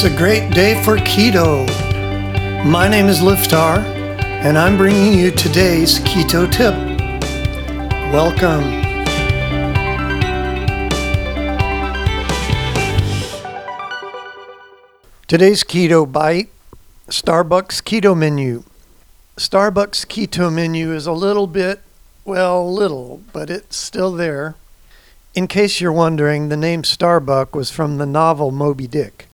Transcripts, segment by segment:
It's a great day for keto. My name is Liftar, and I'm bringing you today's keto tip. Welcome. Today's keto bite Starbucks keto menu. Starbucks keto menu is a little bit, well, little, but it's still there. In case you're wondering, the name Starbuck was from the novel Moby Dick.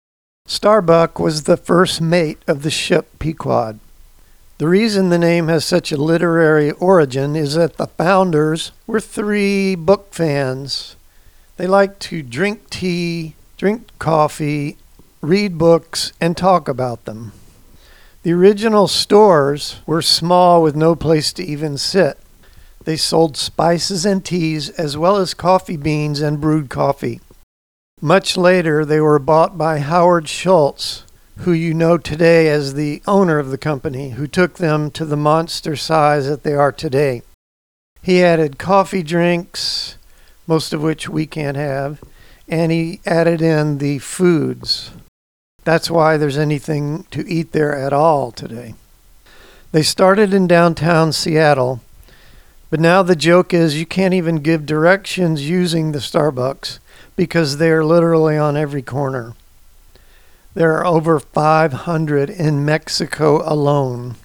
Starbuck was the first mate of the ship Pequod. The reason the name has such a literary origin is that the founders were three book fans. They liked to drink tea, drink coffee, read books, and talk about them. The original stores were small with no place to even sit. They sold spices and teas as well as coffee beans and brewed coffee. Much later, they were bought by Howard Schultz, who you know today as the owner of the company, who took them to the monster size that they are today. He added coffee drinks, most of which we can't have, and he added in the foods. That's why there's anything to eat there at all today. They started in downtown Seattle but now the joke is you can't even give directions using the Starbucks because they are literally on every corner. There are over 500 in Mexico alone.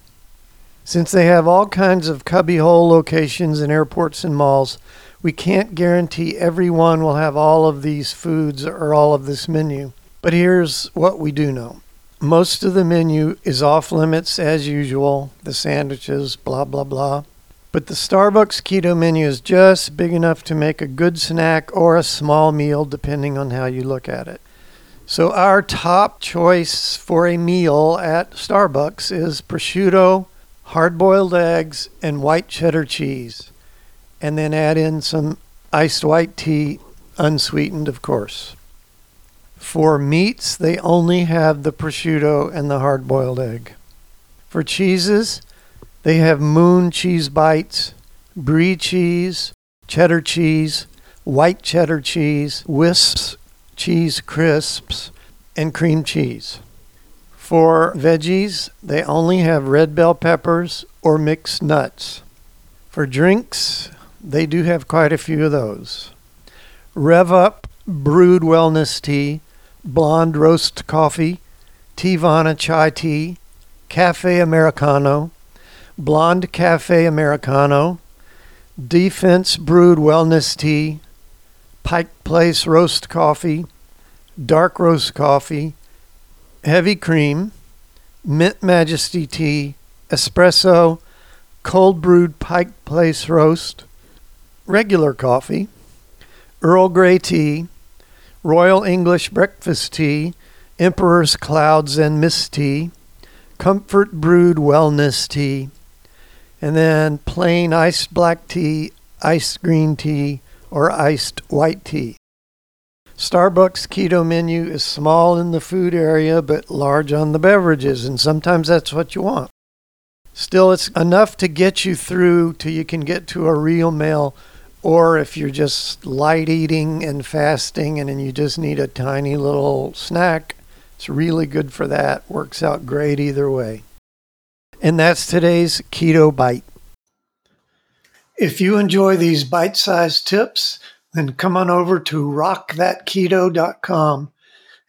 Since they have all kinds of cubbyhole locations in airports and malls, we can't guarantee everyone will have all of these foods or all of this menu. But here's what we do know most of the menu is off limits as usual the sandwiches, blah, blah, blah. But the Starbucks keto menu is just big enough to make a good snack or a small meal, depending on how you look at it. So, our top choice for a meal at Starbucks is prosciutto, hard boiled eggs, and white cheddar cheese. And then add in some iced white tea, unsweetened, of course. For meats, they only have the prosciutto and the hard boiled egg. For cheeses, they have moon cheese bites, brie cheese, cheddar cheese, white cheddar cheese, Whisps, cheese crisps, and cream cheese. For veggies, they only have red bell peppers or mixed nuts. For drinks, they do have quite a few of those. Rev Up brewed wellness tea, blonde roast coffee, Teavana chai tea, cafe americano, Blonde Cafe Americano, Defense Brewed Wellness Tea, Pike Place Roast Coffee, Dark Roast Coffee, Heavy Cream, Mint Majesty Tea, Espresso, Cold Brewed Pike Place Roast, Regular Coffee, Earl Grey Tea, Royal English Breakfast Tea, Emperor's Clouds and Mist Tea, Comfort Brewed Wellness Tea, and then plain iced black tea, iced green tea, or iced white tea. Starbucks keto menu is small in the food area but large on the beverages, and sometimes that's what you want. Still, it's enough to get you through till you can get to a real meal, or if you're just light eating and fasting and then you just need a tiny little snack, it's really good for that. Works out great either way. And that's today's Keto Bite. If you enjoy these bite sized tips, then come on over to rockthatketo.com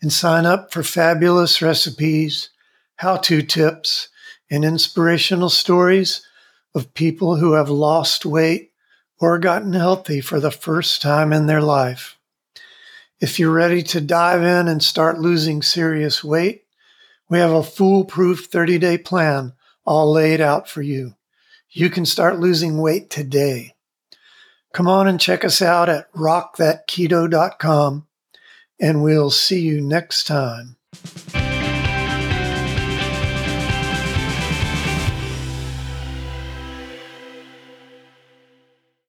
and sign up for fabulous recipes, how to tips, and inspirational stories of people who have lost weight or gotten healthy for the first time in their life. If you're ready to dive in and start losing serious weight, we have a foolproof 30 day plan all laid out for you. You can start losing weight today. Come on and check us out at rockthatketo.com, and we'll see you next time.